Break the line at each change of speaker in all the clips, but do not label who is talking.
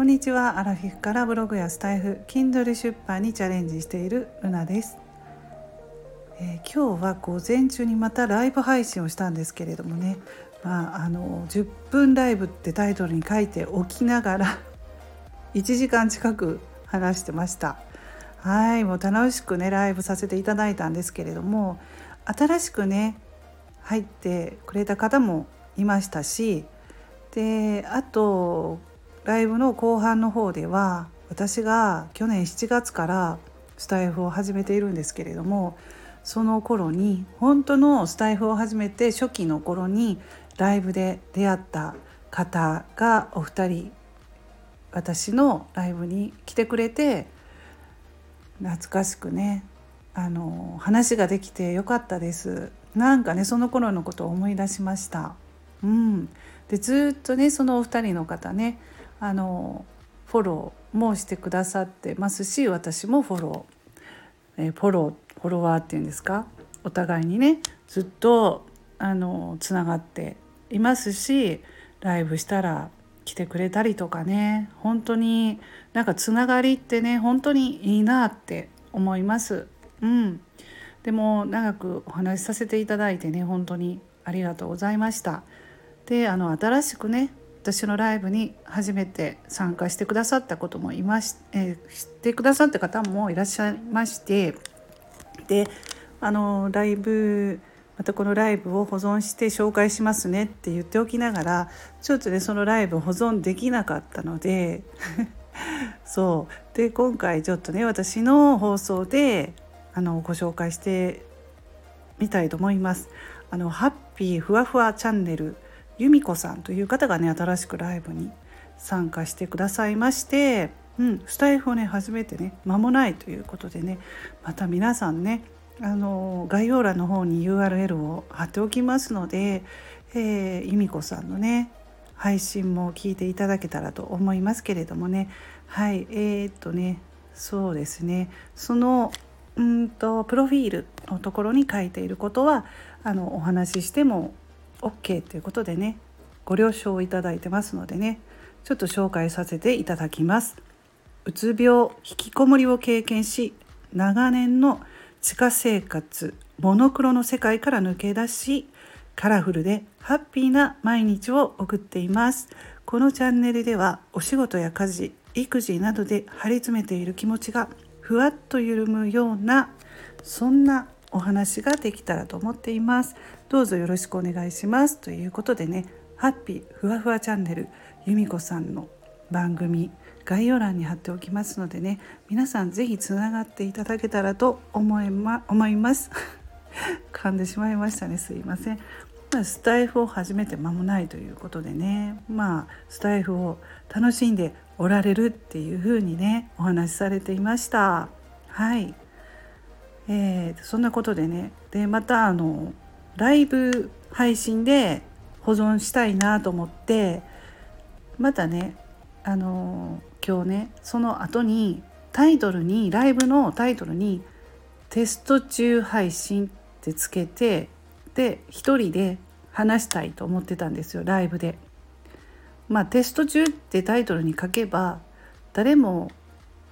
こんにちは。アラフィフからブログやスタイフ Kindle 出版にチャレンジしているルナです、えー、今日は午前中にまたライブ配信をしたんですけれどもね。まああの10分ライブってタイトルに書いておきながら 1時間近く話してました。はいもう楽しくねライブさせていただいたんですけれども新しくね入ってくれた方もいましたしであとライブの後半の方では私が去年7月からスタイフを始めているんですけれどもその頃に本当のスタイフを始めて初期の頃にライブで出会った方がお二人私のライブに来てくれて懐かしくねあの話ができてよかったです。なんかねその頃のことを思い出しました。うん。でずっとねそのお二人の方ねあのフォローもしてくださってますし私もフォロー、え、フォローフォロワーっていうんですか？お互いにねずっとあのつながっていますしライブしたら来てくれたりとかね本当になんかつながりってね本当にいいなって思います。うん、でも長くお話しさせていただいてね本当にありがとうございました。であの新しくね私のライブに初めて参加してくださったこともいまし、えー、知ってくださった方もいらっしゃいましてであのライブまたこのライブを保存して紹介しますねって言っておきながらちょっとねそのライブ保存できなかったので そうで今回ちょっとね私の放送であのご紹介してみたいと思います。あのハッピーふわふわチャンネル由美子さんという方がね新しくライブに参加してくださいまして、うん、スタイフをね初めてね間もないということでねまた皆さんねあの概要欄の方に URL を貼っておきますので、えー、由美子さんのね配信も聞いていただけたらと思いますけれどもね。はいえー、っとねそうですね。そのうんとプロフィールのところに書いていることはあのお話ししても OK ということでねご了承いただいてますのでねちょっと紹介させていただきます。うつ病引きこもりを経験し長年の地下生活モノクロの世界から抜け出しカラフルでハッピーな毎日を送っています。このチャンネルではお仕事や家事育児などで張り詰めている気持ちがふわっと緩むようなそんなお話ができたらと思っています。どうぞよろしくお願いしますということでねハッピーふわふわチャンネル由美子さんの番組概要欄に貼っておきますのでね皆さん是非つながっていただけたらと思い,、ま、思います。噛んでしまいましたね。すいません。スタイフを始めて間もないということでねまあスタイフを楽しんでおられるっていう風にねお話しされていました。はい。えー、そんなことでねでまたあのライブ配信で保存したいなと思ってまたねあの今日ねその後にタイトルにライブのタイトルに「テスト中配信」ってつけてで一人で話したいと思ってたんですよライブで。まあテスト中ってタイトルに書けば誰も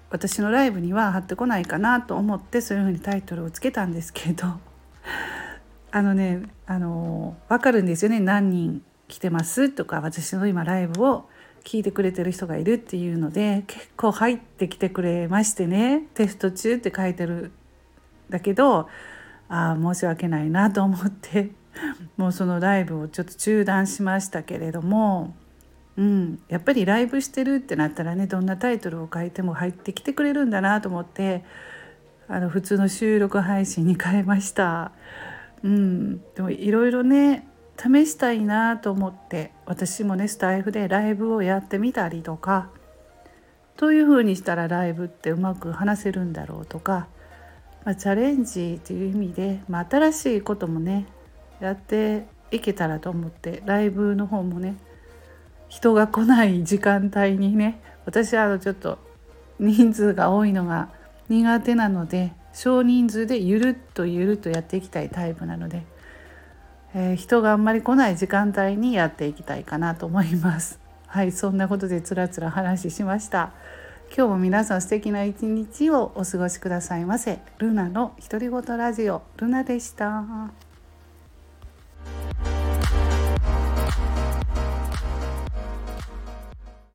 私のライブには貼ってこないかなと思ってそういうふうにタイトルをつけたんですけどあのねあの分かるんですよね。何人来てますとか私の今ライブを聞いてくれてる人がいるっていうので結構入ってきてくれましてね。テスト中って書いてるんだけどああ申し訳ないなと思って もうそのライブをちょっと中断しましたけれどもうん、やっぱりライブしてるってなったらねどんなタイトルを書いても入ってきてくれるんだなと思ってあの普通の収録配信に変えました。うん、でもいろいろね試したいなと思って私もねスタイフでライブをやってみたりとかどういう風にしたらライブってうまく話せるんだろうとか、まあ、チャレンジという意味で、まあ、新しいこともねやっていけたらと思ってライブの方もね人が来ない時間帯にね私はちょっと人数が多いのが苦手なので少人数でゆるっとゆるっとやっていきたいタイプなので、えー、人があんまり来ない時間帯にやっていきたいかなと思います。はいそんなことでつらつら話しました。今日も皆さん素敵な一日をお過ごしくださいませ。ルナの独り言ラジオルナでした。